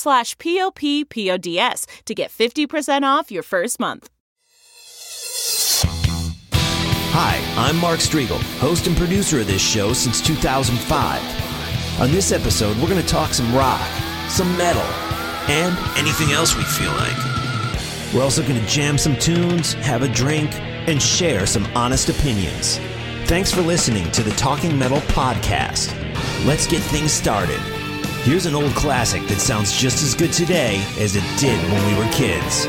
slash p-o-p-p-o-d-s to get 50% off your first month. Hi, I'm Mark Strigl, host and producer of this show since 2005. On this episode, we're going to talk some rock, some metal, and anything else we feel like. We're also going to jam some tunes, have a drink, and share some honest opinions. Thanks for listening to the Talking Metal Podcast. Let's get things started. Here's an old classic that sounds just as good today as it did when we were kids.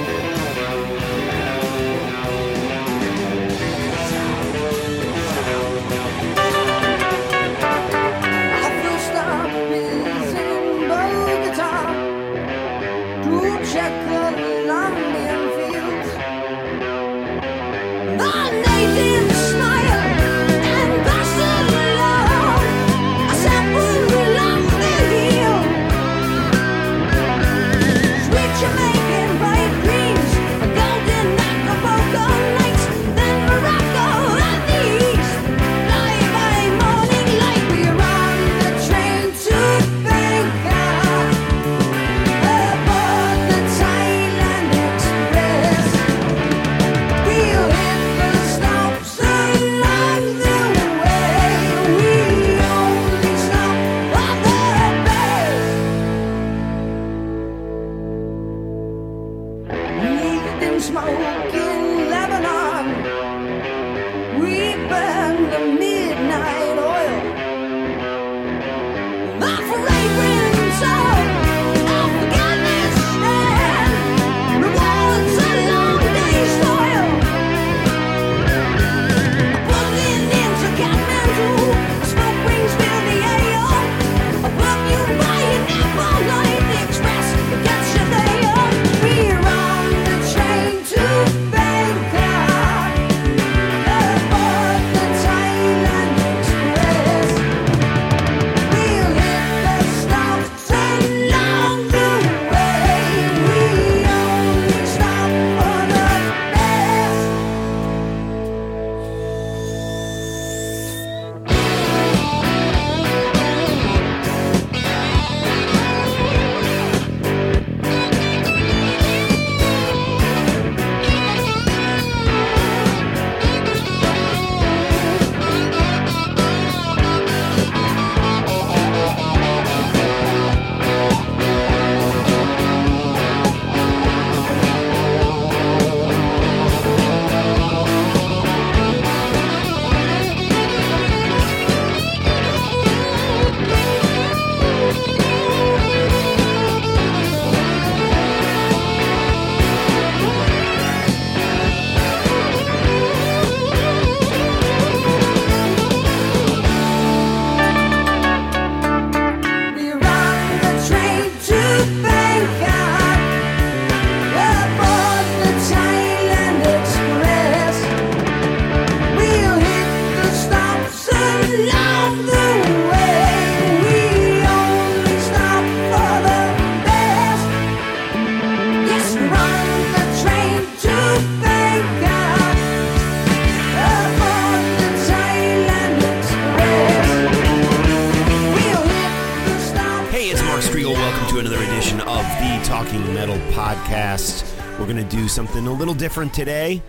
Different today.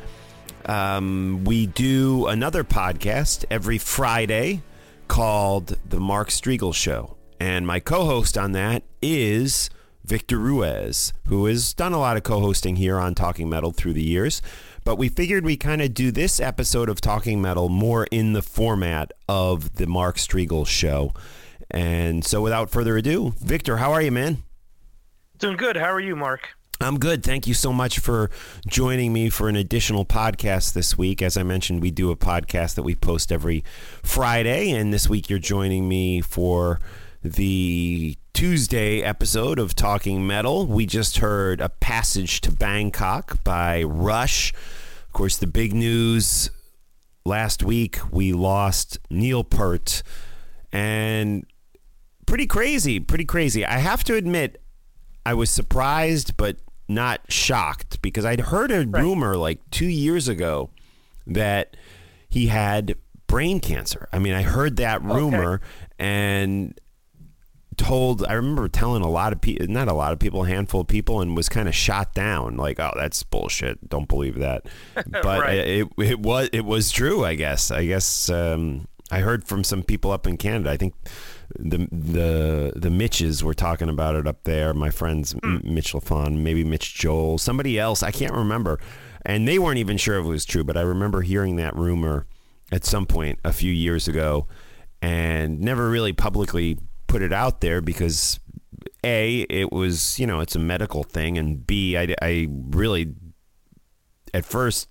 Um, we do another podcast every Friday called The Mark Strigl Show. And my co host on that is Victor Ruiz, who has done a lot of co hosting here on Talking Metal through the years. But we figured we kind of do this episode of Talking Metal more in the format of The Mark Strigl Show. And so without further ado, Victor, how are you, man? Doing good. How are you, Mark? I'm good. Thank you so much for joining me for an additional podcast this week. As I mentioned, we do a podcast that we post every Friday, and this week you're joining me for the Tuesday episode of Talking Metal. We just heard A Passage to Bangkok by Rush. Of course, the big news last week we lost Neil Peart, and pretty crazy, pretty crazy. I have to admit, I was surprised, but not shocked because I'd heard a right. rumor like two years ago that he had brain cancer. I mean, I heard that rumor okay. and told, I remember telling a lot of people, not a lot of people, a handful of people, and was kind of shot down like, oh, that's bullshit. Don't believe that. But right. it, it was, it was true, I guess. I guess um, I heard from some people up in Canada. I think the the the Mitches were talking about it up there. My friends mm. Mitch Lafon, maybe Mitch Joel, somebody else. I can't remember, and they weren't even sure if it was true. But I remember hearing that rumor at some point a few years ago, and never really publicly put it out there because a it was you know it's a medical thing, and b I I really at first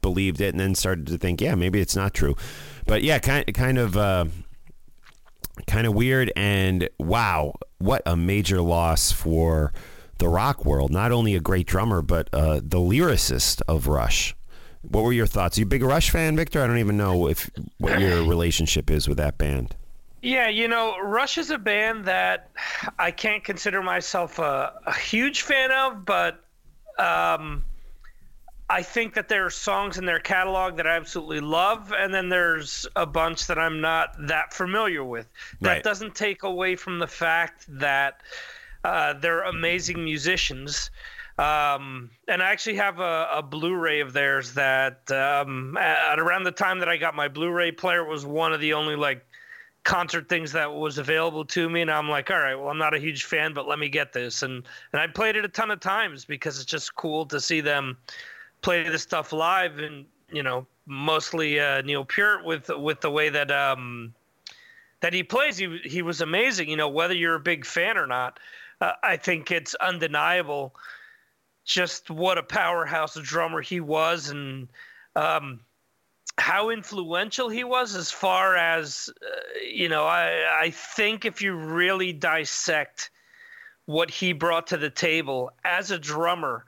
believed it and then started to think yeah maybe it's not true but yeah kind kind of uh, kind of weird and wow, what a major loss for the rock world. Not only a great drummer, but uh, the lyricist of Rush. What were your thoughts? Are you a big Rush fan, Victor? I don't even know if what your relationship is with that band. Yeah, you know, Rush is a band that I can't consider myself a, a huge fan of, but um, I think that there are songs in their catalog that I absolutely love, and then there's a bunch that I'm not that familiar with. That right. doesn't take away from the fact that uh, they're amazing musicians. Um, and I actually have a, a Blu-ray of theirs that um, at around the time that I got my Blu-ray player it was one of the only like concert things that was available to me and I'm like all right well I'm not a huge fan but let me get this and and I played it a ton of times because it's just cool to see them play this stuff live, and you know, mostly uh, Neil Peart with with the way that um, that he plays. He he was amazing. You know, whether you're a big fan or not, uh, I think it's undeniable just what a powerhouse drummer he was, and um, how influential he was as far as uh, you know. I I think if you really dissect what he brought to the table as a drummer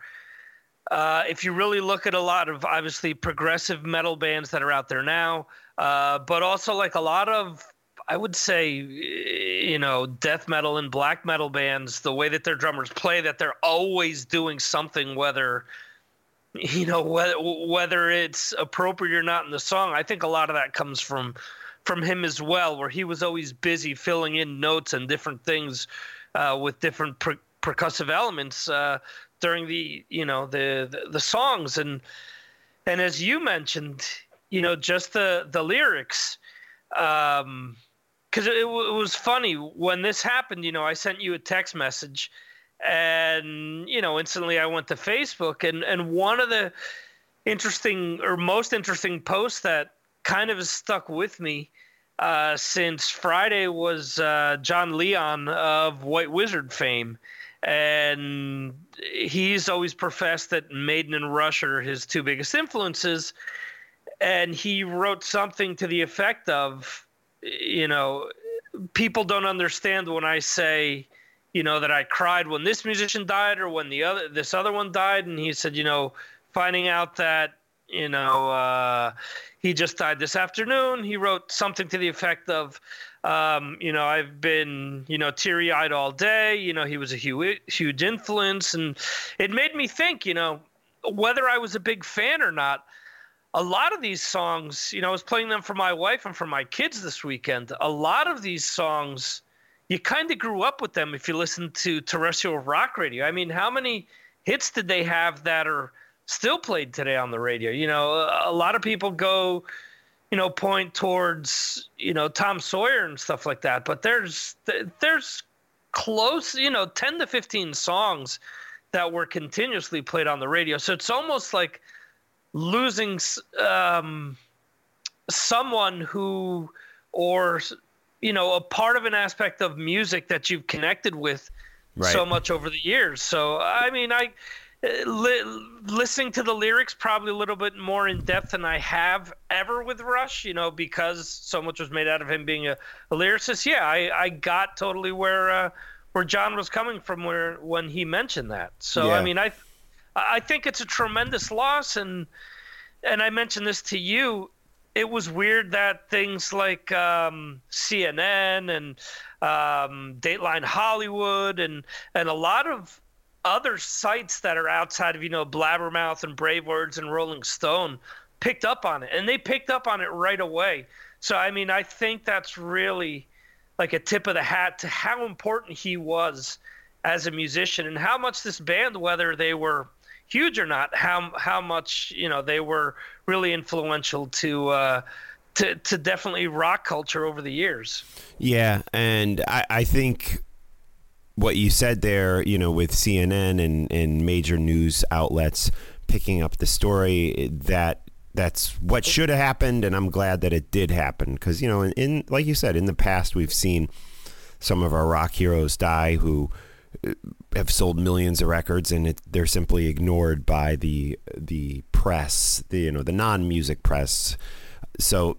uh, if you really look at a lot of obviously progressive metal bands that are out there now, uh, but also like a lot of, I would say, you know, death metal and black metal bands, the way that their drummers play, that they're always doing something, whether, you know, whether, whether it's appropriate or not in the song. I think a lot of that comes from from him as well, where he was always busy filling in notes and different things uh, with different per- percussive elements. Uh, during the you know the, the, the songs. And and as you mentioned you know just the the lyrics um because it, it, was funny. When this happened you know i sent you a text message and you know instantly i went to facebook. And and one of the interesting or most interesting posts that kind of stuck with me uh, since friday was uh, jon leon of White Wizzard fame and he's always professed that Maiden and Rush are his two biggest influences. And he wrote something to the effect of, you know, people don't understand when I say, you know, that I cried when this musician died or when the other this other one died. And he said, you know, finding out that, you know, uh, he just died this afternoon. He wrote something to the effect of, um, you know, I've been, you know, teary eyed all day. You know, he was a huge, huge influence. And it made me think, you know, whether I was a big fan or not, a lot of these songs, you know, I was playing them for my wife and for my kids this weekend. A lot of these songs, you kind of grew up with them if you listen to terrestrial rock radio. I mean, how many hits did they have that are still played today on the radio? You know, a, a lot of people go, you know, point towards, you know, Tom Sawyer and stuff like that, but there's there's close, you know, 10 to 15 songs that were continuously played on the radio. So it's almost like losing um, someone who or you know a part of an aspect of music that you've connected with right. so much over the years so i mean i li- listening to the lyrics probably a little bit more in depth than i have ever with rush you know because so much was made out of him being a, a lyricist. Yeah i, I got totally where uh, where jon was coming from where when he mentioned that. So yeah. i mean i i think it's a tremendous loss and and i mentioned this to you. It was weird that things like um, CNN and um, Deadline Hollywood and and a lot of other sites that are outside of you know Blabbermouth and Brave Words and Rolling Stone picked up on it, and they picked up on it right away. So I mean, I think that's really like a tip of the hat to how important he was as a musician and how much this band, whether they were huge or not, how how much you know they were really influential to uh, to to definitely rock culture over the years. Yeah, and I, I think what you said there, you know, with CNN and and major news outlets picking up the story that that's what should have happened and I'm glad that it did happen because you know in, in like you said in the past we've seen some of our rock heroes die who uh, have sold millions of records and it, they're simply ignored by the the press, the you know the non-music press. So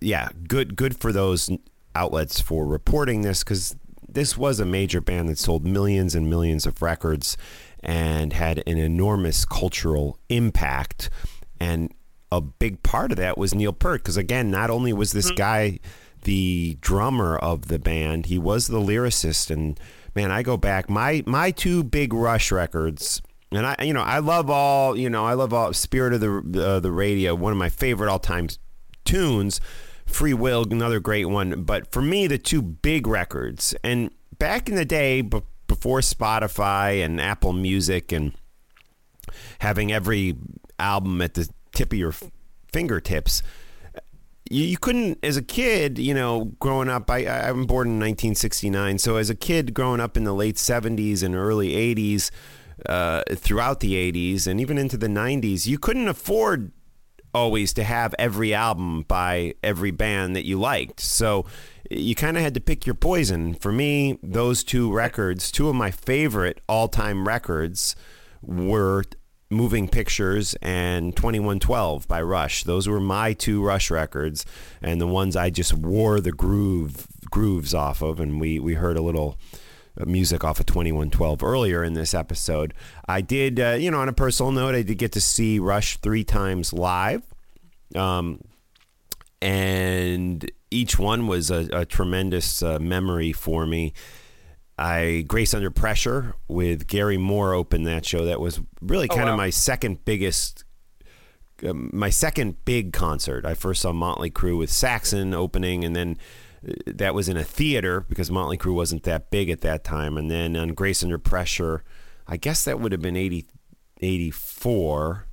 yeah, good good for those outlets for reporting this cuz this was a major band that sold millions and millions of records and had an enormous cultural impact and a big part of that was Neil Peart because again, not only was this mm-hmm. guy the drummer of the band, he was the lyricist and man, I go back my my two big Rush records, and I you know I love all you know I love all Spirit of the uh, the Radio, one of my favorite all time tunes. Free Will, another great one. But for me, the two big records, and back in the day, b- before Spotify and Apple Music, and having every album at the tip of your f- fingertips, you, you couldn't as a kid you know growing up I, i'm born in 1969 so as a kid growing up in the late 70s and early 80s uh, throughout the 80s and even into the 90s you couldn't afford always to have every album by every band that you liked so you kind of had to pick your poison for me those two records two of my favorite all-time records were Moving Pictures and 2112 by Rush. Those were my two Rush records and the ones I just wore the groove grooves off of and we we heard a little music off of 2112 earlier in this episode. I did uh, you know on a personal note I did get to see Rush 3 times live. Um and each one was a, a tremendous uh, memory for me. I Grace Under Pressure with Gary Moore opened that show. That was really kind oh, wow. of my second biggest, uh, my second big concert. I first saw Motley Crue with Saxon opening, and then that was in a theater because Motley Crue wasn't that big at that time. And then on Grace Under Pressure, I guess that would have been 80, 84,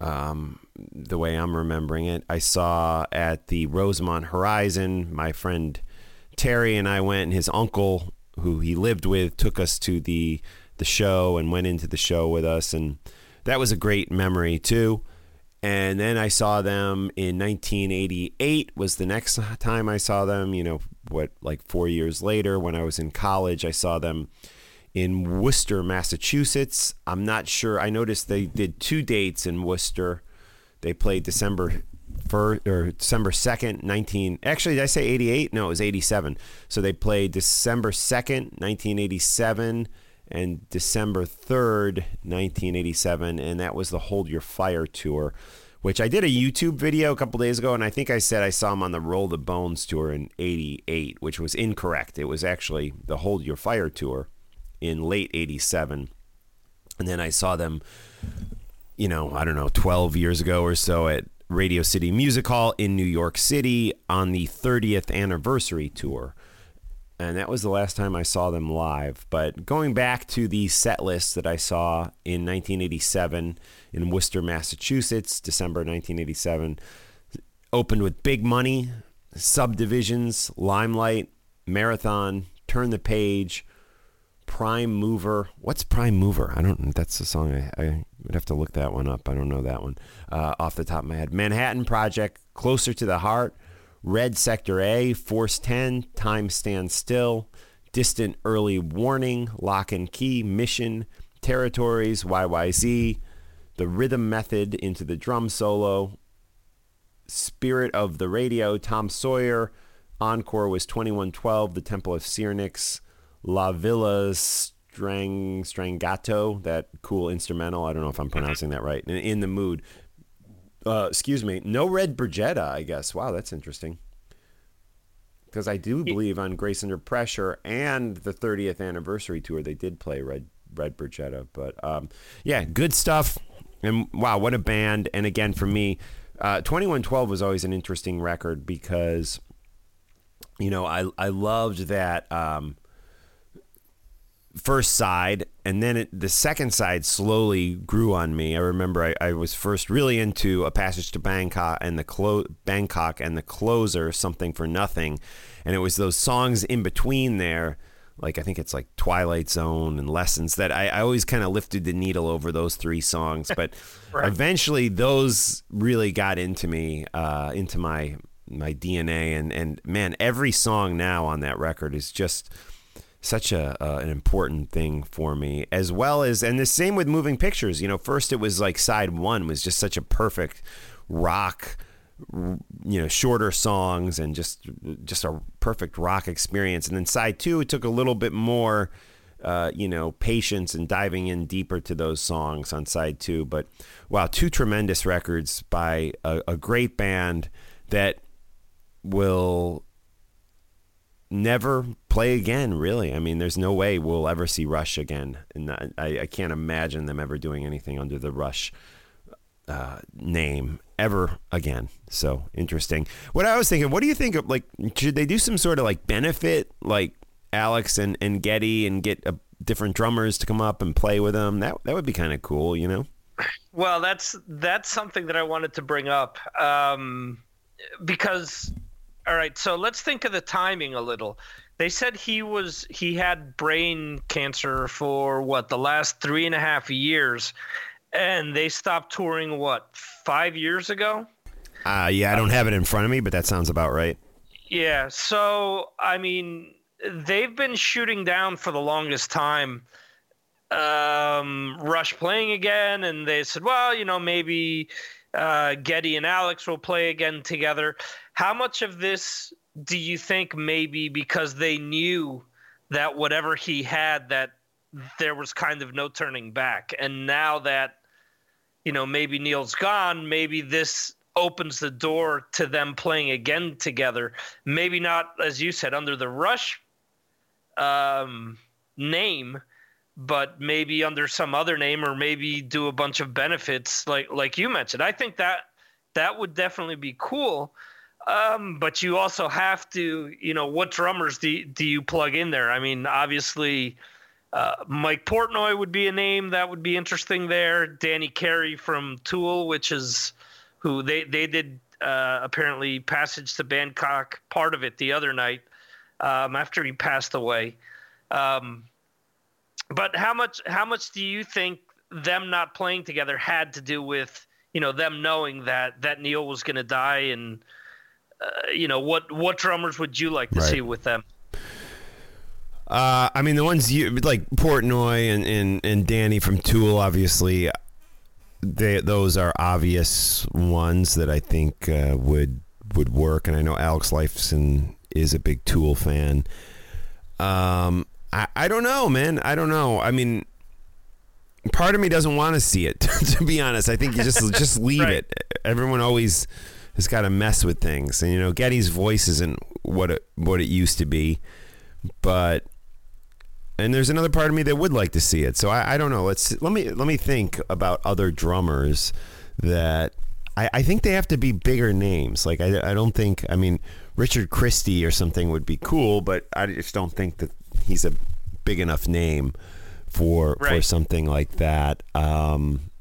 um, the way I'm remembering it. I saw at the Rosemont Horizon, my friend Terry and I went, and his uncle who he lived with took us to the the show and went into the show with us and that was a great memory too and then I saw them in 1988 was the next time I saw them you know what like 4 years later when I was in college I saw them in Worcester Massachusetts I'm not sure I noticed they did two dates in Worcester they played December first or December 2nd, 19 actually did I say 88? No, it was 87. So they played December 2nd, 1987 and December 3rd, 1987 and that was the Hold Your Fire tour, which I did a YouTube video a couple days ago and I think I said I saw him on the Roll the Bones tour in 88, which was incorrect. It was actually the Hold Your Fire tour in late 87. And then I saw them you know, I don't know, 12 years ago or so at Radio City Music Hall in New York City on the 30th anniversary tour. And that was the last time I saw them live. But going back to the set list that I saw in 1987 in Worcester, Massachusetts, December 1987, opened with Big Money, Subdivisions, Limelight, Marathon, Turn the Page, Prime Mover. What's Prime Mover? I don't. That's the song. I, I would have to look that one up. I don't know that one uh, off the top of my head. Manhattan Project, Closer to the Heart, Red Sector A, Force 10, Time Stands Still, Distant Early Warning, Lock and Key, Mission, Territories, YYZ, The Rhythm Method into the drum solo, Spirit of the Radio, Tom Sawyer. Encore was 2112, The Temple of Syrinx, La Villa Strang Strangato, that cool instrumental. I don't know if I'm pronouncing that right. In, in the mood, uh, excuse me, no red Brigetta, I guess. Wow, that's interesting. Because I do believe on Grace Under Pressure and the 30th anniversary tour, they did play Red Red Brigetta. But um, yeah, good stuff. And wow, what a band! And again, for me, uh, 2112 was always an interesting record because, you know, I I loved that. Um, first side and then it, the second side slowly grew on me. I remember I, I, was first really into a passage to bangkok and the clo- bangkok and the closer something for nothing. And it was those songs in between there like i think it's like twilight zone and lessons that i, I always kind of lifted the needle over those three songs. But right. eventually those really got into me uh, into my my dna and and man every song now on that record is just such a uh, an important thing for me as well as and the same with moving pictures. You know first it was like side one was just such a perfect rock you know shorter songs and just just a perfect rock experience. And then side two it took a little bit more uh, you know patience and diving in deeper to those songs on side two. But wow two tremendous records by a, a great band that will never play again. Really, I mean, there's no way we'll ever see Rush again, and I, I can't imagine them ever doing anything under the Rush uh, name ever again. So interesting. What I was thinking, what do you think of like? Should they do some sort of like benefit, like Alex and and Geddy, and get a, different drummers to come up and play with them? That that would be kind of cool, you know. Well, that's that's something that I wanted to bring up um, because all right, so let's think of the timing a little. They said he was he had brain cancer for what the last three and a half years, and they stopped touring what five years ago. Uh, yeah, I don't have it in front of me, but that sounds about right. Yeah, so I mean, they've been shooting down for the longest time. Um, Rush playing again, and they said, well, you know, maybe uh, Geddy and Alex will play again together. How much of this do you think maybe because they knew that whatever he had that there was kind of no turning back? And now that you know maybe Neil's gone maybe this opens the door to them playing again together. Maybe not as you said under the rush um, name but maybe under some other name or maybe do a bunch of benefits like like you mentioned. I think that that would definitely be cool um, but you also have to, you know, what drummers do, do you plug in there? I mean, obviously, uh, Mike Portnoy would be a name that would be interesting there. Danny Carey from Tool, which is who they, they did uh, apparently Passage to Bangkok part of it the other night um, after he passed away. Um, but how much how much do you think them not playing together had to do with you know them knowing that that Neil was going to die and uh, you know, what what drummers would you like to right. see with them? Uh, I mean, the ones you like Portnoy and, and, and Danny from Tool, obviously, they those are obvious ones that I think uh, would would work. And I know Alex Lifeson is a big Tool fan. Um, I, I don't know, man. I don't know. I mean, part of me doesn't want to see it. to be honest, I think you just just leave right. it. Everyone always has got to mess with things. And you know, Geddy's voice isn't what it what it used to be, but and there's another part of me that would like to see it. So I, I don't know. Let's let me let me think about other drummers that I, I think they have to be bigger names. Like I, I don't think I mean Richard Christie or something would be cool, but I just don't think that he's a big enough name for for something like that. Um,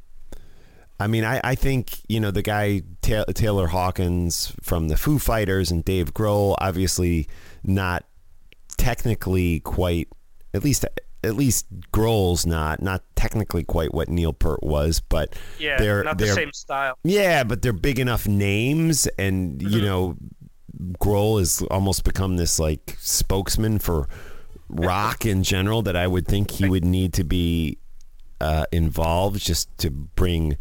I mean, I, I think you know the guy Ta- Taylor Hawkins from the Foo Fighters and Dave Grohl, obviously not technically quite, at least at least Grohl's not not technically quite what Neil Peart was, but Yeah, they're not the they're same style. yeah, but they're big enough names, and Mm-hmm. you know, Grohl has almost become this like spokesman for rock in general. That I would think he would need to be uh, involved just to bring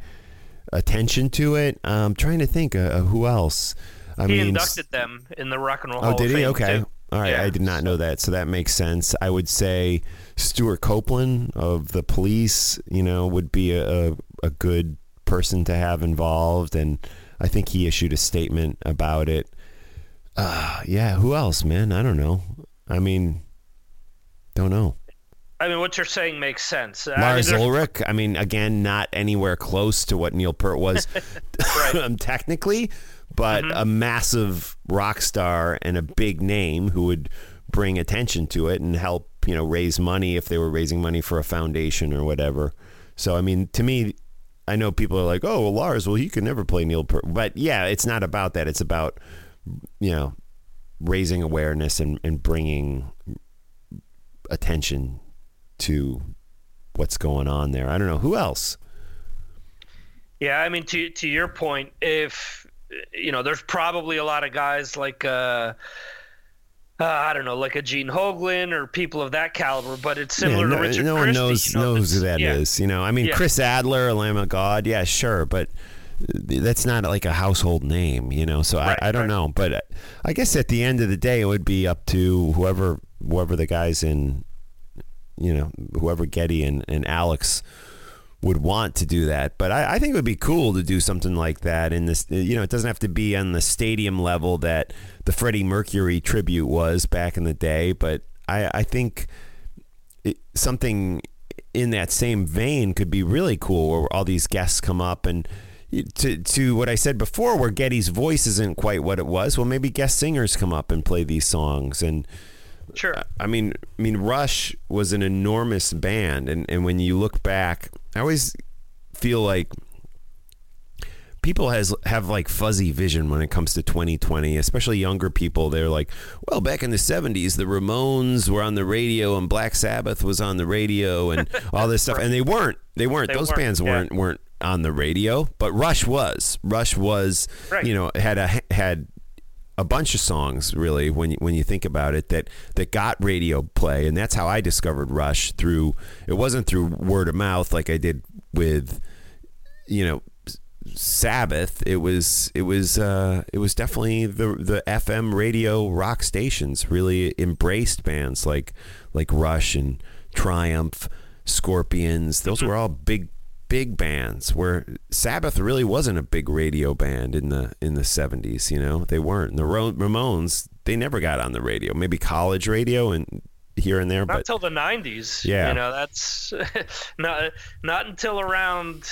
attention to it. I'm trying to think uh, who else. I He mean, inducted them in the Rock and Roll Oh, Hall did he? Okay. too. All right. Yeah. I did not know that. So that makes sense. I would say Stewart Copeland of the police, you know, would be a, a good person to have involved. And I think he issued a statement about it. Uh, yeah. Who else, man? I don't know. I mean, don't know. I mean, what you're saying makes sense. I mean, Lars Ulrich. I mean, again, not anywhere close to what Neil Peart was um, technically, but Mm-hmm. a massive rock star and a big name who would bring attention to it and help, you know, raise money if they were raising money for a foundation or whatever. So, I mean, to me, I know people are like, "Oh, well, Lars, well, he could never play Neil Peart," but yeah, it's not about that. It's about, you know, raising awareness and, and bringing attention to what's going on there. I don't know who else. Yeah, I mean, to to your point, if you know, there's probably a lot of guys like uh, uh I don't know, like a Gene Hoglan or people of that caliber, but it's similar no, to Richard no one Christie, knows you know, knows who that is. yeah. You know, I mean, Yeah. Chris Adler, Lamb of God, yeah, sure, but that's not like a household name, you know. So Right, I, I don't right. know, but I guess at the end of the day, it would be up to whoever whoever the guys in, you know, whoever Geddy and, and Alex would want to do that. But I, I think it would be cool to do something like that in this. You know, it doesn't have to be on the stadium level that the Freddie Mercury tribute was back in the day. But I, I think it, something in that same vein could be really cool, where all these guests come up and. To, to what I said before, where Geddy's voice isn't quite what it was. Well, maybe guest singers come up and play these songs, and Sure. I mean, I mean, Rush was an enormous band, and, and when you look back, I always feel like people has have like fuzzy vision when it comes to 2020, especially younger people. They're like, well, back in the 70s, the Ramones were on the radio, and Black Sabbath was on the radio, and all this stuff, and they weren't. They weren't. They Those weren't, bands weren't weren't on the radio, but Rush was. Rush was. Right. You know, had a had a bunch of songs really when you, when you think about it that that got radio play. And that's how I discovered Rush through it wasn't through word of mouth like I did with you know Sabbath. It was it was uh, it was definitely the the FM radio rock stations really embraced bands like like Rush and Triumph Scorpions. Those were all big big bands where Sabbath really wasn't a big radio band in the in the 70s you know they weren't the Ramones they never got on the radio maybe college radio and here and there Not but until the '90s. Yeah. You know, that's not not until around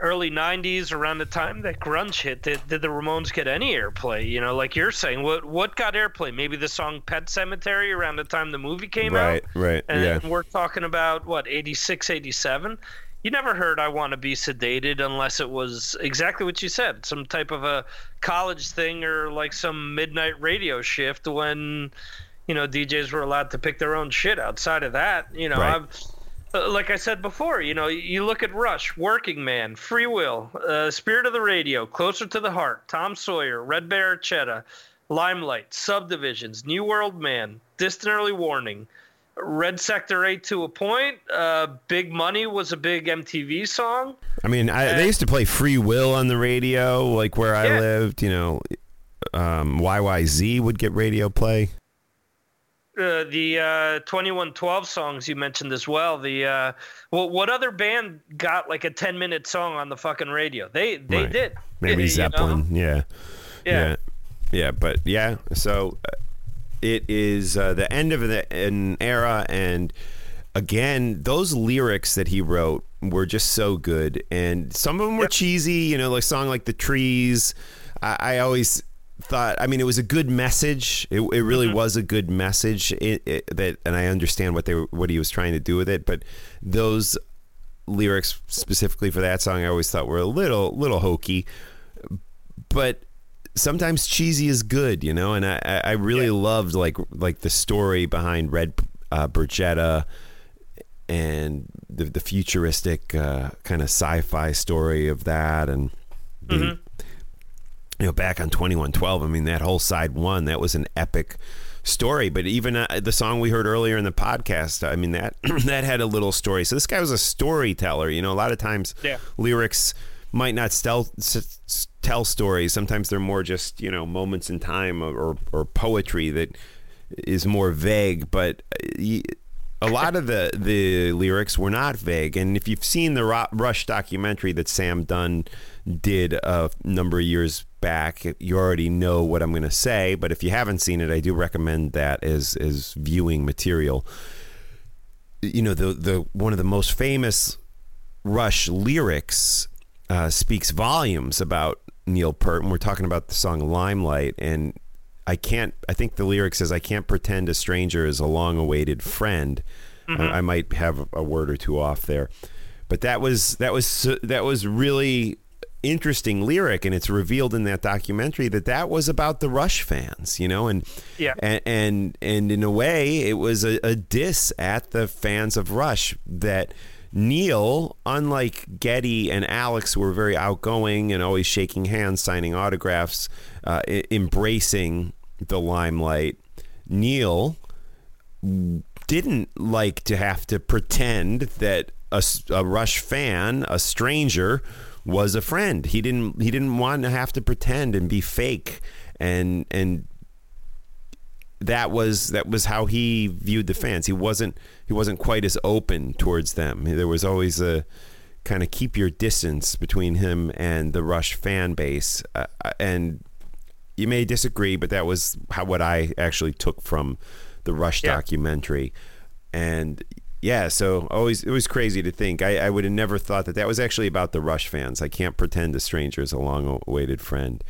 early '90s, around the time that grunge hit, did, did the Ramones get any airplay? You know, like you're saying, what what got airplay? Maybe the song "Pet Sematary" around the time the movie came right out. right And yeah we're talking about what 86, 87. You never heard "I Want to Be Sedated" unless it was exactly what you said, some type of a college thing or like some midnight radio shift when you know DJs were allowed to pick their own shit. Outside of that, you know, Right. Uh, like I said before, you know, you look at Rush, Working Man, Free Will, uh, Spirit of the Radio, Closer to the Heart, Tom Sawyer, Red Barrachetta, Limelight, Subdivisions, New World Man, Distant Early Warning, Red Sector A to a point. Uh, Big Money was a big MTV song. I mean, I, they used to play Free Will on the radio, like where I lived. You know, um, YYZ would get radio play. Uh, the uh, 2112 songs you mentioned as well. The uh, well, what other band got like a 10 minute song on the fucking radio? They they Right. did. Maybe You know? Zeppelin. Yeah. Yeah. yeah, yeah, But yeah, so uh, it is uh, the end of the, an era, and again, those lyrics that he wrote were just so good, and some of them were cheesy. You know, like song like "The Trees." I, I always thought I mean it was a good message. It, it really mm-hmm. was a good message. It, it, that and I understand what they were, what he was trying to do with it, but those lyrics specifically for that song I always thought were a little little hokey. But sometimes cheesy is good, you know, and I I really yeah. loved like like the story behind Red uh, and the the futuristic uh, kind of sci-fi story of that and the, mm-hmm you know, back on 2112, I mean, that whole side one, that was an epic story. But even uh, the song we heard earlier in the podcast, I mean, that that had a little story. So this guy was a storyteller. You know, a lot of times yeah. lyrics might not tell tell stories. Sometimes they're more just you know moments in time or or poetry that is more vague. But uh, a lot of the the lyrics were not vague. And if you've seen the Rush documentary that Sam Dunn did a number of years back, you already know what I'm going to say. But if you haven't seen it, I do recommend that as as viewing material. You know, the the one of the most famous Rush lyrics uh, speaks volumes about Neil Peart, and we're talking about the song "Limelight." And I can't. I think the lyric says, "I can't pretend a stranger is a long-awaited friend." Mm-hmm. I, I, might have a word or two off there, but that was that was that was really interesting lyric and it's revealed in that documentary that that was about the rush fans you know and yeah and and, and in a way it was a, a diss at the fans of rush that neil unlike Geddy and alex who were very outgoing and always shaking hands signing autographs uh, embracing the limelight neil didn't like to have to pretend that a, a rush fan a stranger was a friend. He didn't he didn't want to have to pretend and be fake and and that was that was how he viewed the fans. He wasn't he wasn't quite as open towards them. There was always a kind of keep your distance between him and the Rush fan base. Uh, uh and you may disagree, but that was how what I actually took from the Rush yeah. documentary. And yeah, so always it was crazy to think. I, I would have never thought that that was actually about the Rush fans. I can't pretend a stranger is a long-awaited friend,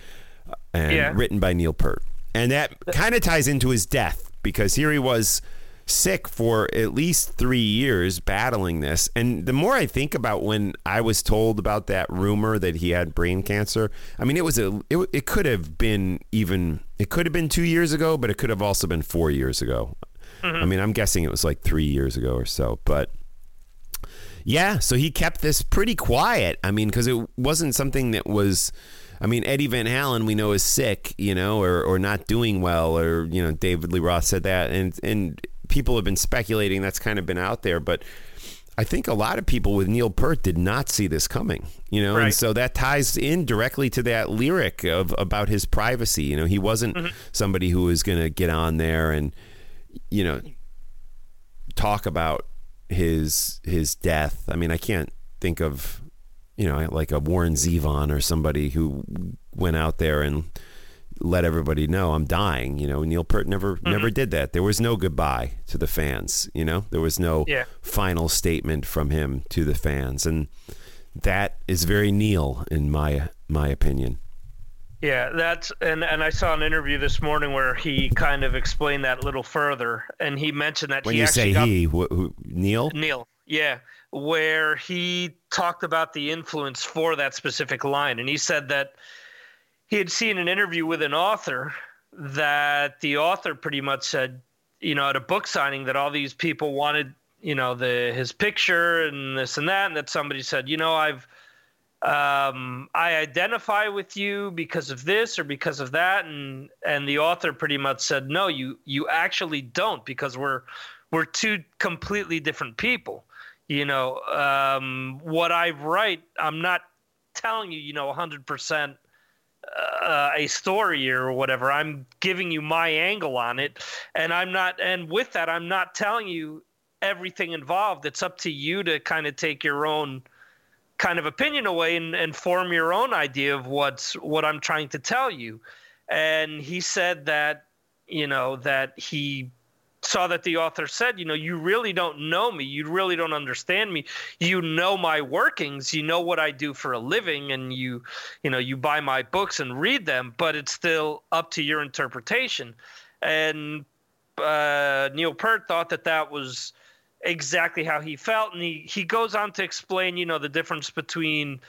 uh, and yeah. written by Neil Peart, and that kind of ties into his death because here he was sick for at least three years battling this. And the more I think about when I was told about that rumor that he had brain cancer, I mean, it was a, it, it could have been even, it could have been two years ago, but it could have also been four years ago. Mm-hmm. I mean, I'm guessing it was like three years ago or so, but yeah, so he kept this pretty quiet. I mean, because it wasn't something that was. I mean, Eddie Van Halen, we know, is sick, you know, or, or not doing well, or you know, David Lee Roth said that, and and people have been speculating that's kind of been out there, but I think a lot of people with Neil Peart did not see this coming, you know, right. and so that ties in directly to that lyric of about his privacy. You know, he wasn't mm-hmm. somebody who was going to get on there and you know, talk about his his death. I mean, I can't think of you know like a Warren Zevon or somebody who went out there and let everybody know I'm dying. You know, Neil Peart never mm-hmm. never did that. There was no goodbye to the fans. You know, there was no yeah. final statement from him to the fans, and that is very Neil in my my opinion. Yeah, that's and and I saw an interview this morning where he kind of explained that a little further, and he mentioned that when he you say got, he, wh- who, Neil, Neil, yeah, where he talked about the influence for that specific line, and he said that he had seen an interview with an author that the author pretty much said, you know, at a book signing that all these people wanted, you know, the his picture and this and that, and that somebody said, you know, I've um, I identify with you because of this or because of that, and and the author pretty much said, no, you you actually don't because we're we're two completely different people. You know, um, what I write, I'm not telling you, you know, 100% uh, a story or whatever. I'm giving you my angle on it, and I'm not. And with that, I'm not telling you everything involved. It's up to you to kind of take your own kind of opinion away and, and form your own idea of what's what I'm trying to tell you. And he said that, you know, that he saw that the author said, you know, you really don't know me. You really don't understand me. You know my workings. You know what I do for a living, and you, you know, you buy my books and read them. But it's still up to your interpretation. And uh, Neil Peart thought that that was exactly how he felt, and he he goes on to explain, you know, the difference between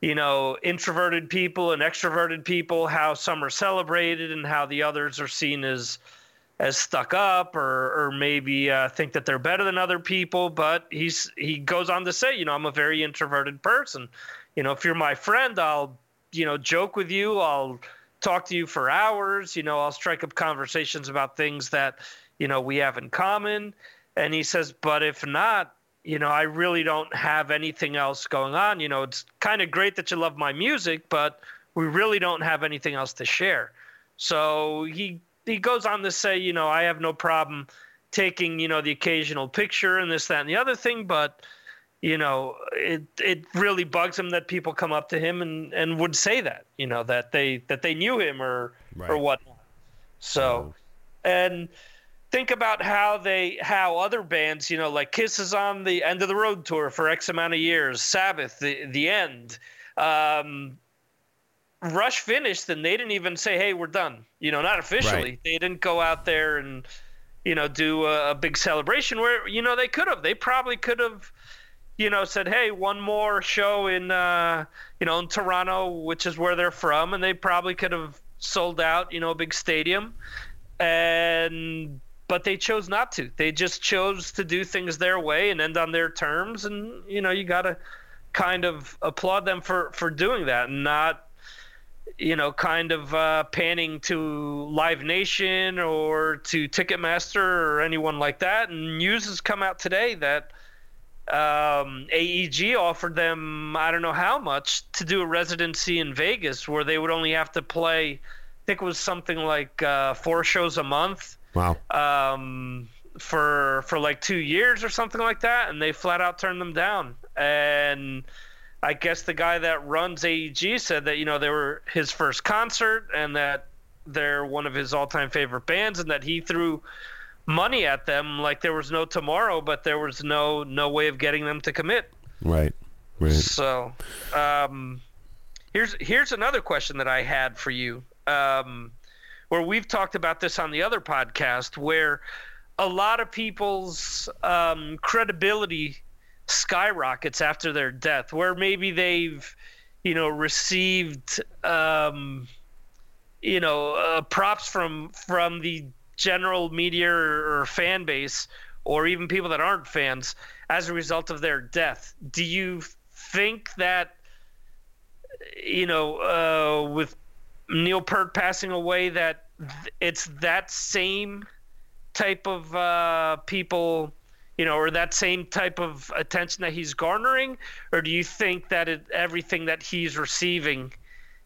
you know, introverted people and extroverted people, how some are celebrated and how the others are seen as as stuck up or or maybe uh, think that they're better than other people. But he's he goes on to say, you know, I'm a very introverted person. You know, if you're my friend, I'll you know joke with you. I'll talk to you for hours. You know, I'll strike up conversations about things that you know we have in common. And he says, but if not, you know, I really don't have anything else going on. You know, it's kind of great that you love my music, but we really don't have anything else to share. So he he goes on to say, you know, I have no problem taking, you know, the occasional picture and this, that, and the other thing, but you know, it it really bugs him that people come up to him and, and would say that, you know, that they that they knew him or right. or whatnot. So, and think about how they how other bands you know like kiss is on the end of the road tour for x amount of years sabbath the the end um, rush finished and they didn't even say hey we're done you know not officially right. they didn't go out there and you know do a, a big celebration where you know they could have they probably could have you know said hey one more show in uh, you know in toronto which is where they're from and they probably could have sold out you know a big stadium and but they chose not to. They just chose to do things their way and end on their terms. And you know, you got to kind of applaud them for for doing that, and not you know, kind of uh, panning to Live Nation or to Ticketmaster or anyone like that. And news has come out today that um, AEG offered them I don't know how much to do a residency in Vegas, where they would only have to play. I think it was something like uh, four shows a month Wow. Um, for for like two years or something like that, and they flat out turned them down. And I guess the guy that runs AEG said that you know they were his first concert and that they're one of his all-time favorite bands, and that he threw money at them like there was no tomorrow, but there was no no way of getting them to commit. Right. Right. So, um, here's here's another question that I had for you. Um, where we've talked about this on the other podcast, where a lot of people's um, credibility skyrockets after their death, where maybe they've, you know, received, um, you know, uh, props from from the general media or, or fan base, or even people that aren't fans, as a result of their death. Do you think that, you know, uh, with Neil Peart passing away that it's that same type of uh, people, you know, or that same type of attention that he's garnering, or do you think that it, everything that he's receiving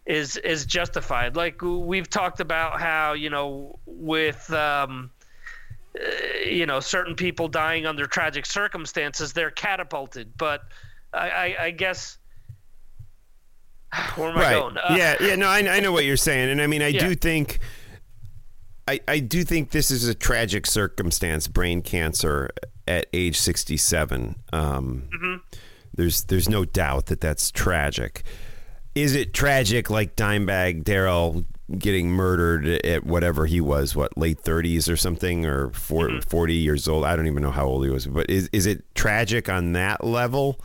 is is justified? Like we've talked about how you know with. Um, uh, you know, certain people dying under tragic circumstances, they're catapulted. But I, I, I guess Where am right. I going? Uh, yeah, yeah, no, I, I know what you're saying, and I mean, I yeah. do think, I, I do think this is a tragic circumstance, brain cancer at age 67. Um, mm-hmm. There's, there's no doubt that that's tragic. Is it tragic like Dimebag Darrell getting murdered at whatever he was, what late 30s or something, or four, mm-hmm. 40 years old? I don't even know how old he was, but is is it tragic on that level?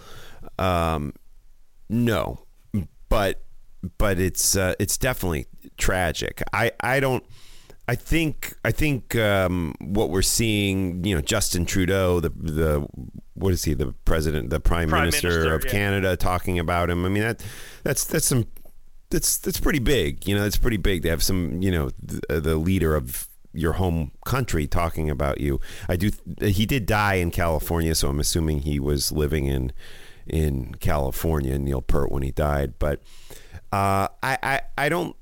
Um, no, but but it's uh, it's definitely tragic. I I don't. I think I think um, what we're seeing, you know, Justin Trudeau, the the what is he, the president, the prime, prime minister, minister, of yeah. Canada, talking about him. I mean that that's that's some that's that's pretty big. You know, it's pretty big to have some you know the, the leader of your home country talking about you. I do. He did die in California, so I'm assuming he was living in in California, Neil Peart, when he died. But uh, I, I, I don't.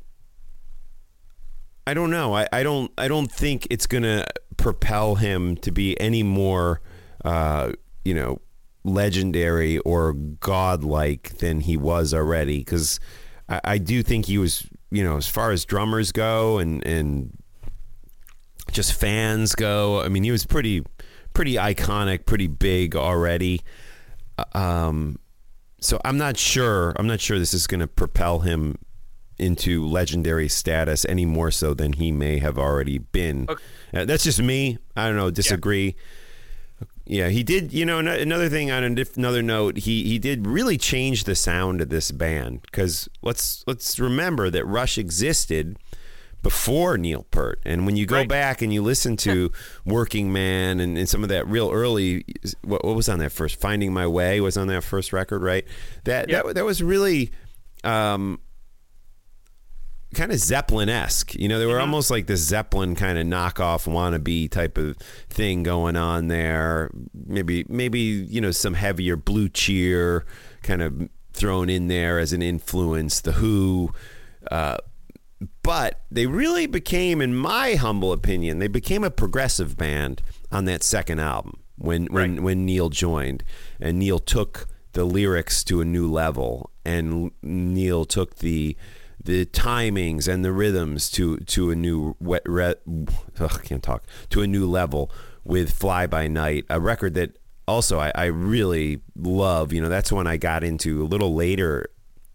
I don't know. I, I don't. I don't think it's gonna propel him to be any more, uh, you know, legendary or godlike than he was already. Because I, I do think he was, you know, as far as drummers go and and just fans go. I mean, he was pretty pretty iconic, pretty big already. Uh, um, so I'm not sure. I'm not sure this is to propel him into legendary status any more so than he may have already been. Okay. Uh, that's just me. I don't know. Disagree. Yeah. yeah. he did. You know, another thing on another note, he he did really change the sound of this band because let's let's remember that Rush existed before Neil Peart. And when you go right. back and you listen to Working Man and, and, some of that real early, what, what, was on that first? Finding My Way was on that first record, right? That yep. that that was really. Um, kind of Zeppelin esque. You know, they were mm-hmm. almost like this Zeppelin kind of knockoff wannabe type of thing going on there. Maybe, maybe you know, some heavier blue cheer kind of thrown in there as an influence. The Who. Uh, but they really became, in my humble opinion, they became a progressive band on that second album when when right. when Neil joined, and Neil took the lyrics to a new level, and Neil took the the timings and the rhythms to to a new wet re, ugh, can't talk to a new level with Fly By Night, a record that also I, I really love. You know, that's when I got into a little later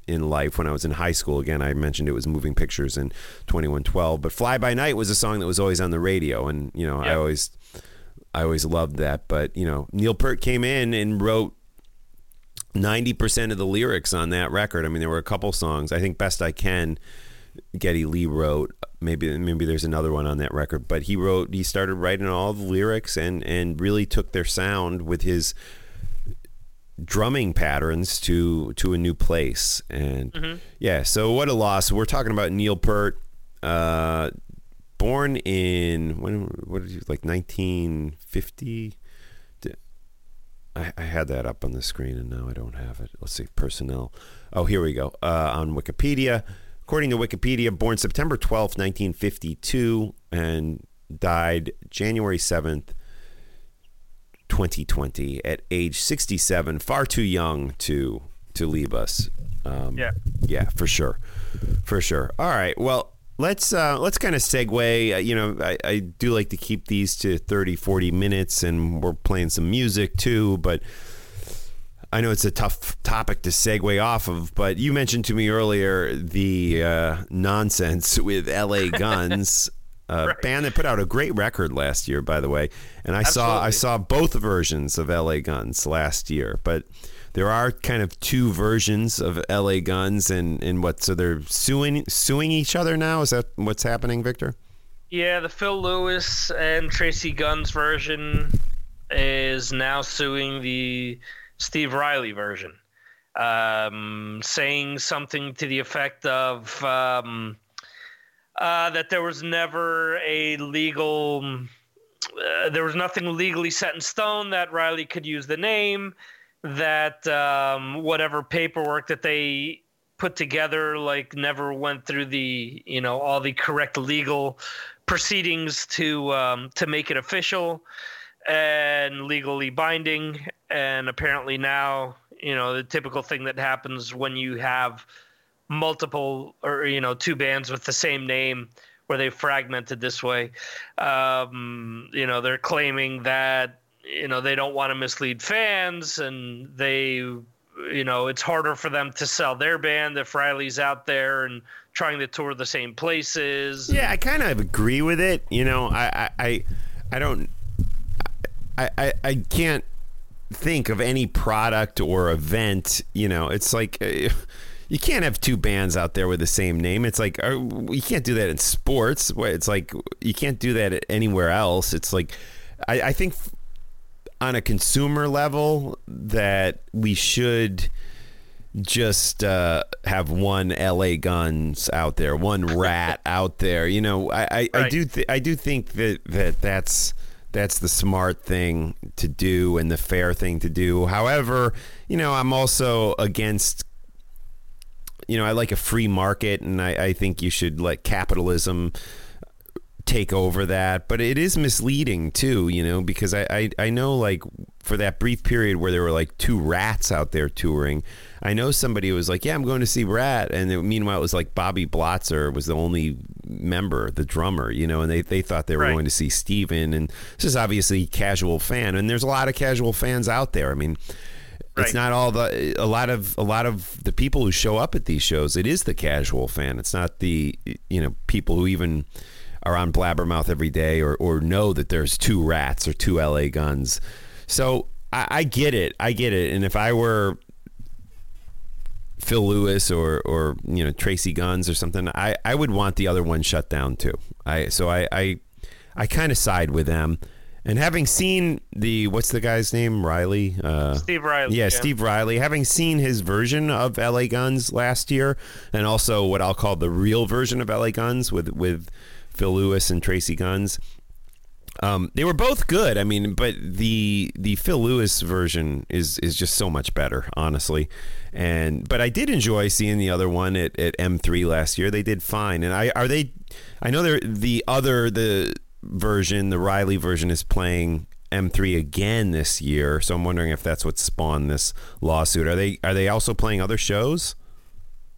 in life when I was in high school. Again, I mentioned it was Moving Pictures in 2112, but Fly By Night was a song that was always on the radio. And, you know, yep. I always, I always loved that. But, you know, Neil Peart came in and wrote 90% of the lyrics on that record. I mean, there were a couple songs. I think Best I Can, Geddy Lee wrote. Maybe maybe there's another one on that record, but he wrote. He started writing all the lyrics and and really took their sound with his drumming patterns to to a new place. And mm-hmm. yeah, so what a loss. We're talking about Neil Peart, uh, born in when what did you like 1950. I, I had that up on the screen and now I don't have it. Let's see, personnel. Oh, here we go. Uh, on Wikipedia, according to Wikipedia, born September 12th, 1952, and died January 7th, 2020 at age 67, far too young to to leave us. Um, yeah, yeah, for sure, for sure. All right, well, let's uh, let's kind of segue. Uh, you know, I, I do like to keep these to 30, 40 minutes, and we're playing some music too, but. I know it's a tough topic to segue off of, but you mentioned to me earlier the uh, nonsense with LA Guns a right. band that put out a great record last year, by the way. And I Absolutely. saw I saw both versions of L.A. Guns last year, but there are kind of two versions of L.A. Guns, and and what? So they're suing suing each other now. Is that what's happening, Victor? Yeah, the Phil Lewis and Tracii Guns version is now suing the Steve Riley version, um, saying something to the effect of. Um, uh, that there was never a legal, uh, there was nothing legally set in stone that Riley could use the name, that um, whatever paperwork that they put together like never went through the you know all the correct legal proceedings to um, to make it official and legally binding and apparently now you know the typical thing that happens when you have multiple or you know two bands with the same name where they fragmented this way. Um, you know, they're claiming that you know they don't want to mislead fans, and they, you know, it's harder for them to sell their band if Riley's out there and trying to tour the same places. Yeah, I kind of agree with it. You know, I, I, I don't, I, I, I can't think of any product or event. You know, it's like. Uh, you can't have two bands out there with the same name. It's like uh, you can't do that in sports. It's like you can't do that anywhere else. It's like I, I think on a consumer level that we should just uh, have one LA Guns out there, one Ratt out there. You know, I, I, right. I do th- I do think that, that that's that's the smart thing to do and the fair thing to do. However, you know, I'm also against you know, I like a free market, and I, I think you should let capitalism take over that. But it is misleading too, you know, because I, I, I know like for that brief period where there were like two Ratts out there touring, I know somebody was like, "Yeah, I'm going to see Ratt. and it, meanwhile it was like Bobby Blotzer was the only member, the drummer, you know, and they, they thought they were Right. going to see Steven. And this is obviously casual fan, and there's a lot of casual fans out there. I mean, it's not all the a lot of a lot of the people who show up at these shows. It is the casual fan. It's not the you know people who even are on Blabbermouth every day or or know that there's two Ratts or two LA guns. So I, I get it. I get it. And if I were Phil Lewis or or you know Tracii Guns or something, I, I would want the other one shut down too. I so I I, I kind of side with them. And having seen the what's the guy's name Riley, uh, Steve Riley, yeah, yeah. Steve Riley, having seen his version of LA Guns last year, and also what I'll call the real version of LA Guns with with Phil Lewis and Tracii Guns, um, they were both good. I mean, but the the Phil Lewis version is is just so much better, honestly. And but I did enjoy seeing the other one at, at M3 last year. They did fine. And I are they? I know they're the other the version, the Riley version, is playing M3 again this year. So I'm wondering if that's what spawned this lawsuit. Are they are they also playing other shows?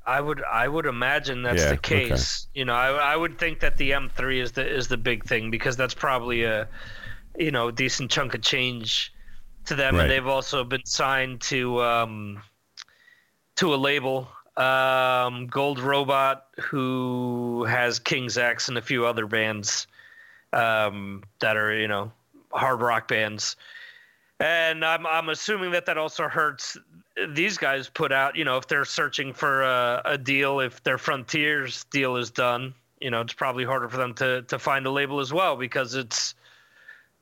I would I would imagine that's Yeah, the okay. case. You know, I, I would think that the M3 is the is the big thing because that's probably a you know decent chunk of change to them, Right. and they've also been signed to um, to a label, um, Gold Robot, who has King's X and a few other bands um, that are you know hard rock bands. And I'm I'm assuming that that also hurts these guys put out. You know, if they're searching for a, a deal, if their Frontiers deal is done, you know, it's probably harder for them to to find a label as well because it's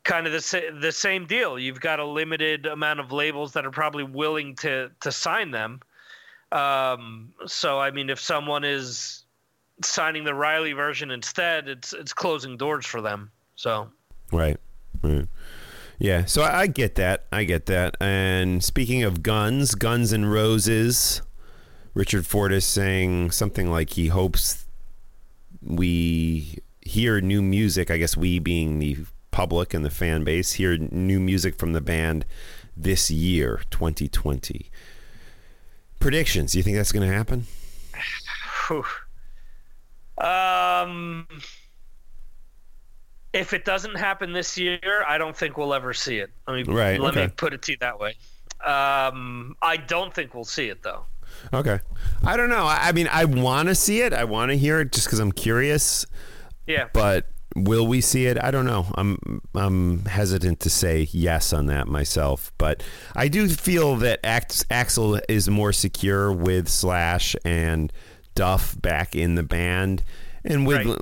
kind of the sa- the same deal. You've got a limited amount of labels that are probably willing to to sign them. Um, so I mean, if someone is signing the Riley version instead, it's it's closing doors for them. So Right. Right. Yeah. So I, I get that. I get that. And speaking of guns, Guns and Roses, Richard Ford is saying something like he hopes we hear new music. I guess we being the public and the fan base hear new music from the band this year, 2020. Predictions. Do You think that's going to happen? Um, if it doesn't happen this year, I don't think we'll ever see it. Let me Right, let me put it to you that way. Um, I don't think we'll see it though. Okay. I don't know. I, I mean, I want to see it. I want to hear it just because I'm curious. Yeah, but will we see it? I don't know. I'm I'm hesitant to say yes on that myself, but I do feel that Ax- Axl is more secure with Slash and Duff back in the band, and with Right.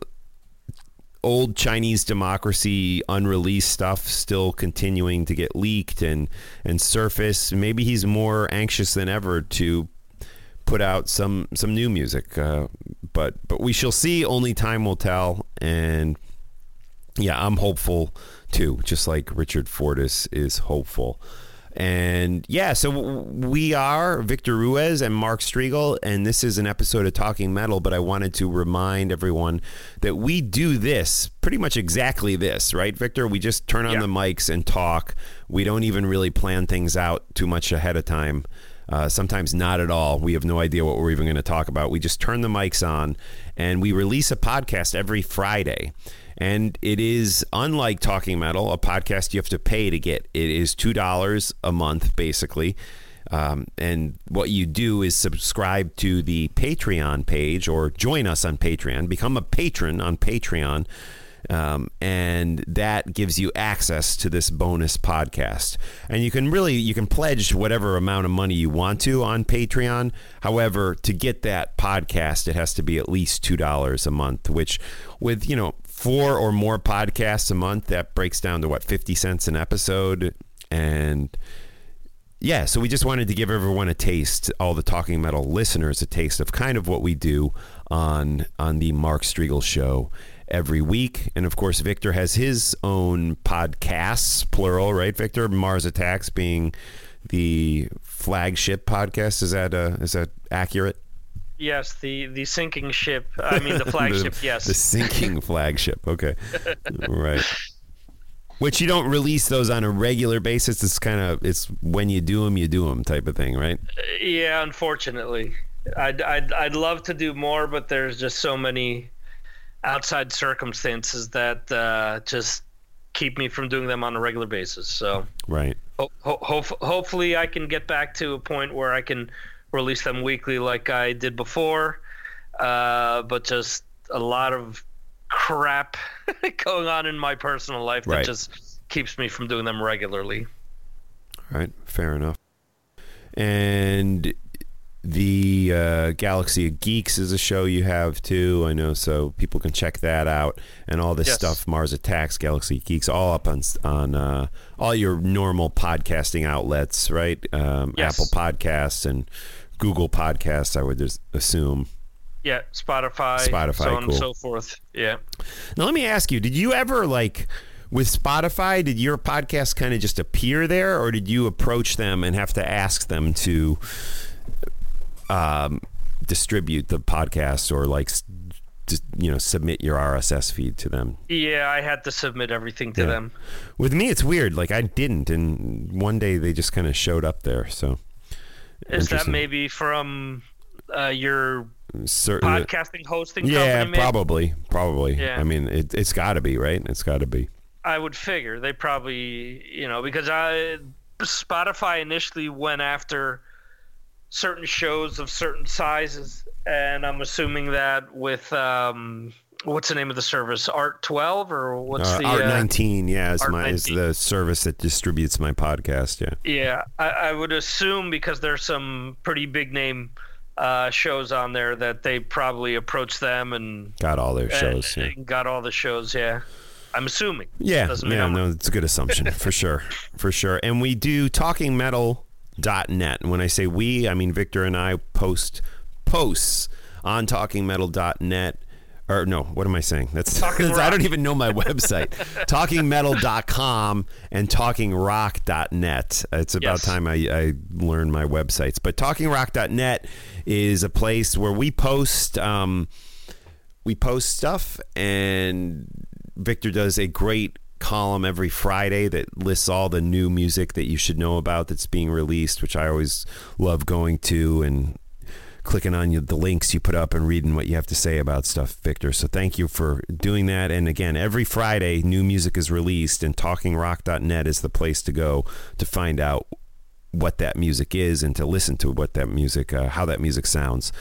Old Chinese democracy unreleased stuff still continuing to get leaked and and surface. Maybe he's more anxious than ever to put out some some new music. Uh, but but we shall see. Only time will tell. And yeah, I'm hopeful too, just like Richard Fortus is hopeful. And yeah, so we are Victor Ruiz and Mark Strigl, and this is an episode of Talking Metal. But I wanted to remind everyone that we do this pretty much exactly this, right, Victor? We just turn on Yeah. the mics and talk. We don't even really plan things out too much ahead of time. Uh, sometimes not at all. We have no idea what we're even going to talk about. We just turn the mics on and we release a podcast every Friday. And it is unlike Talking Metal, a podcast you have to pay to get. It is $2 a month, basically. Um, and what you do is subscribe to the Patreon page or join us on Patreon, become a patron on Patreon. Um, and that gives you access to this bonus podcast. And you can really you can pledge whatever amount of money you want to on Patreon. However, to get that podcast, it has to be at least two dollars a month. Which, with you know four or more podcasts a month, that breaks down to what fifty cents an episode. And yeah, so we just wanted to give everyone a taste, all the Talking Metal listeners, a taste of kind of what we do on on the Mark Strigl show every week. And of course, Victor has his own podcasts, plural, right? Victor Mars Attacks being the flagship podcast. Is that uh, is that accurate? yes, the the sinking ship. I mean, the flagship. the, yes, the sinking flagship. Okay, right. Which you don't release those on a regular basis. It's kind of it's when you do them, you do them type of thing, right? Yeah, unfortunately, I'd, I'd I'd love to do more, but there's just so many outside circumstances that uh, just keep me from doing them on a regular basis. So Right. ho- ho- ho- hopefully I can get back to a point where I can release them weekly like I did before. Uh, but just a lot of crap going on in my personal life that Right. just keeps me from doing them regularly. Right. Fair enough. And the uh, Galaxy of Geeks is a show you have too. I know, so people can check that out. And all this Yes. stuff, Mars Attacks, Galaxy of Geeks, all up on on uh, all your normal podcasting outlets, right? Um, Yes. Apple Podcasts and Google Podcasts. I would just assume. Yeah, Spotify, Spotify, so on cool. and so forth. Yeah. Now, let me ask you: Did you ever like? With Spotify, did your podcast kind of just appear there, or did you approach them and have to ask them to um, distribute the podcast, or like, just, you know, submit your RSS feed to them? Yeah, I had to submit everything to Yeah. them. With me, it's weird. Like I didn't, and one day they just kind of showed up there. So Is that maybe from uh, your certainly, podcasting hosting yeah, company? probably, probably. Yeah. I mean, it, it's got to be right. It's got to be. I would figure they probably, you know, because I Spotify initially went after certain shows of certain sizes, and I'm assuming that with um, what's the name of the service, Art 12 or what's Uh, the Art uh, 19, yeah, is Art my is the service that distributes my podcast. Yeah. Yeah, I, I would assume because there's some pretty big name uh, shows on there that they probably approached them and Got all their shows. and- yeah. got all the shows. Yeah, I'm assuming. Yeah, Doesn't yeah, I'm- no, it's a good assumption for sure, for sure. And we do talkingmetal.net. And when I say we, I mean Victor and I post posts on talkingmetal.net. Or no, what am I saying? That's, that's- I don't even know my website. talkingmetal.com and talkingrock.net. It's about Yes. time I, I learned my websites. But talkingrock.net is a place where we post um, we post stuff and Victor does a great column every Friday that lists all the new music that you should know about that's being released, which I always love going to and clicking on the links you put up and reading what you have to say about stuff, Victor. So thank you for doing that. And again, every Friday, new music is released, and talkingrock.net is the place to go to find out what that music is and to listen to what that music, uh, how that music sounds.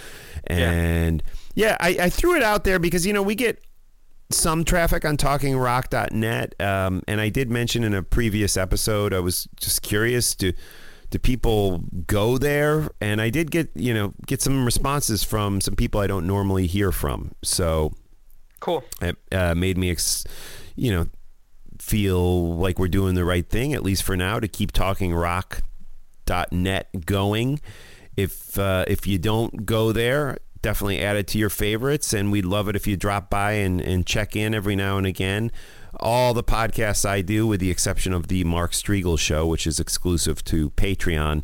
And yeah, I, I threw it out there because, you know, we get some traffic on talkingrock.net. Um, and I did mention in a previous episode, I was just curious to do people go there and i did get you know get some responses from some people i don't normally hear from so Cool. it uh, made me ex- you know feel like we're doing the right thing at least for now to keep talking rock.net going if uh, if you don't go there definitely add it to your favorites and we'd love it if you drop by and, and check in every now and again. All the podcasts i do with the exception of the mark strigl show which is exclusive to patreon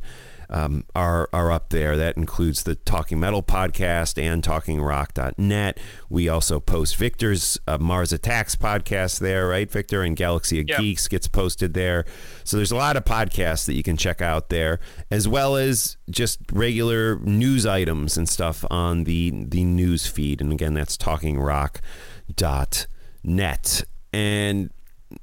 um, are are up there. That includes the Talking Metal podcast and TalkingRock.net. We also post Victor's uh, Mars Attacks podcast there, right, Victor? And Galaxy of Yeah. Geeks gets posted there. So there's a lot of podcasts that you can check out there, as well as just regular news items and stuff on the the news feed. And again, that's TalkingRock.net. And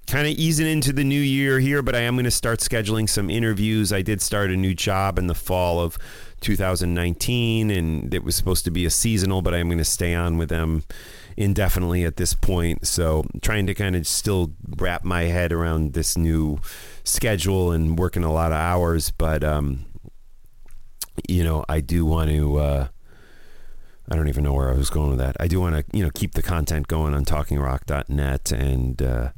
kind of easing into the new year here, but I am going to start scheduling some interviews. I did start a new job in the fall of 2019, and it was supposed to be a seasonal, but I'm going to stay on with them indefinitely at this point. So, trying to kind of still wrap my head around this new schedule and working a lot of hours, but um, you know, I do want to. Uh, I don't even know where I was going with that. I do want to, you know, keep the content going on talkingrock.net and uh,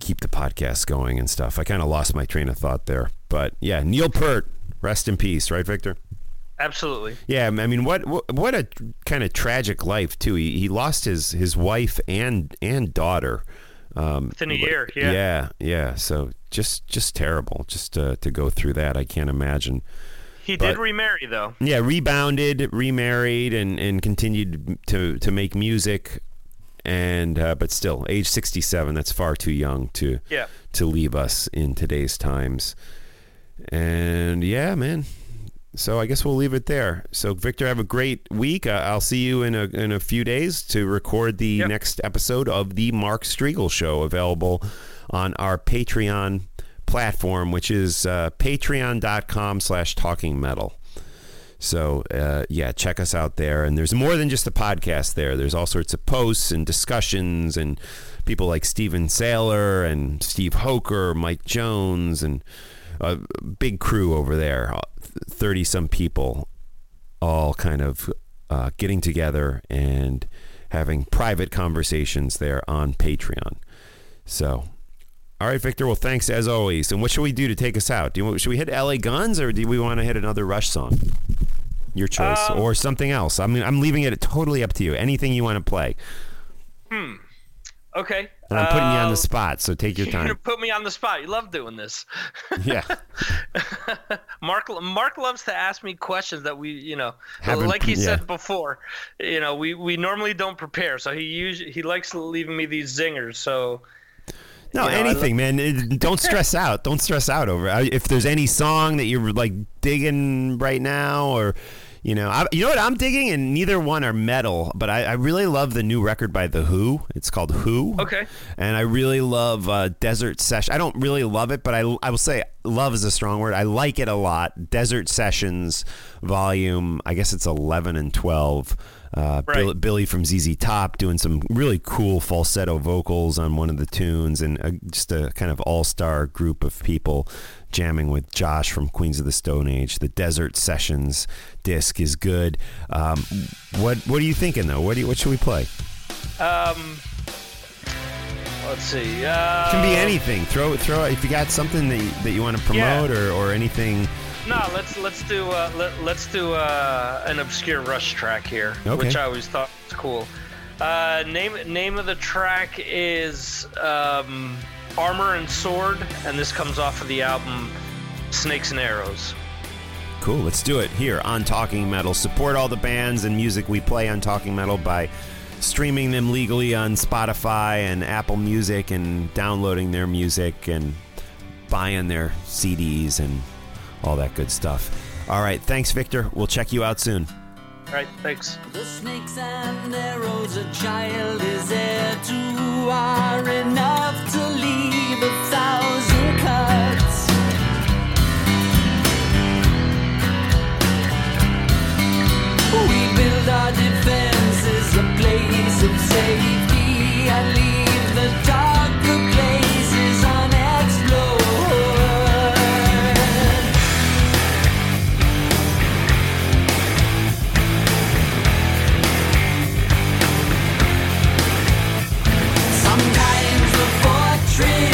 keep the podcast going and stuff. I kind of lost my train of thought there. But yeah, Neil Peart, rest in peace, right, Victor? Absolutely. Yeah, I mean, what what, what a kind of tragic life too. He, he lost his his wife and and daughter um, Within a year, yeah. yeah, yeah. So just just terrible. Just uh, to go through that, I can't imagine. He But- did remarry though. Yeah, rebounded, remarried, and and continued to to make music, and uh, but still, age sixty seven. That's far too young to Yeah. to leave us in today's times. And yeah, man, so I guess we'll leave it there. So Victor, have a great week. Uh, I'll see you in a in a few days to record the Yep. next episode of the Mark Strigl Show, available on our Patreon platform, which is uh, patreon.com slash talking metal. So uh, yeah, check us out there. And there's more than just a podcast there. There's all sorts of posts and discussions and people like Steven Saylor and Steve Hoker, Mike Jones, and a big crew over there. Thirty some people, all kind of uh, getting together and having private conversations there on Patreon. So. All right, Victor. Well, thanks as always. And what should we do to take us out? Do you, should we hit LA Guns or do we want to hit another Rush song? Your choice, Um, or something else. I mean, I'm leaving it totally up to you. Anything you want to play. Hmm. Okay. And I'm putting you on Uh, the spot, so take your You're time. put me on the spot. You love doing this. yeah. Mark Mark loves to ask me questions that we, you know, Haven't- like he yeah. said before, you know, we, we normally don't prepare. So he usually he likes leaving me these zingers. So No, You know, anything, man. It- don't stress out. Don't stress out over. it. If there's any song that you're like digging right now, or you know, I, you know what I'm digging, and neither one are metal, but I, I really love the new record by the Who. It's called Who. Okay. And I really love uh, Desert Session. I don't really love it, but I I will say love is a strong word. I like it a lot. Desert Sessions, volume. I guess it's 11 and 12. Uh, Right. Bill, Billy from ZZ Top doing some really cool falsetto vocals on one of the tunes, and uh, just a kind of all star group of people jamming with Josh from Queens of the Stone Age. The Desert Sessions disc is good. Um, what What are you thinking though? What do you, What should we play? um, let's see. Uh, can be anything. Throw throw if you got something that you, that you want to promote or, or anything. No, let's let's do uh, let, let's do uh, an obscure Rush track here, Okay. which I always thought was cool. Uh, name name of the track is um, Armor and Sword, and this comes off of the album Snakes and Arrows. Cool. Let's do it here on Talking Metal. Support all the bands and music we play on Talking Metal by streaming them legally on Spotify and Apple Music and downloading their music and buying their CDs and all that good stuff. All right. Thanks, Victor. We'll check you out soon. Right, thanks. The snakes and arrows a child is heir to are enough to leave a thousand cuts. We build our defenses a place of safety and leave the darker places fortress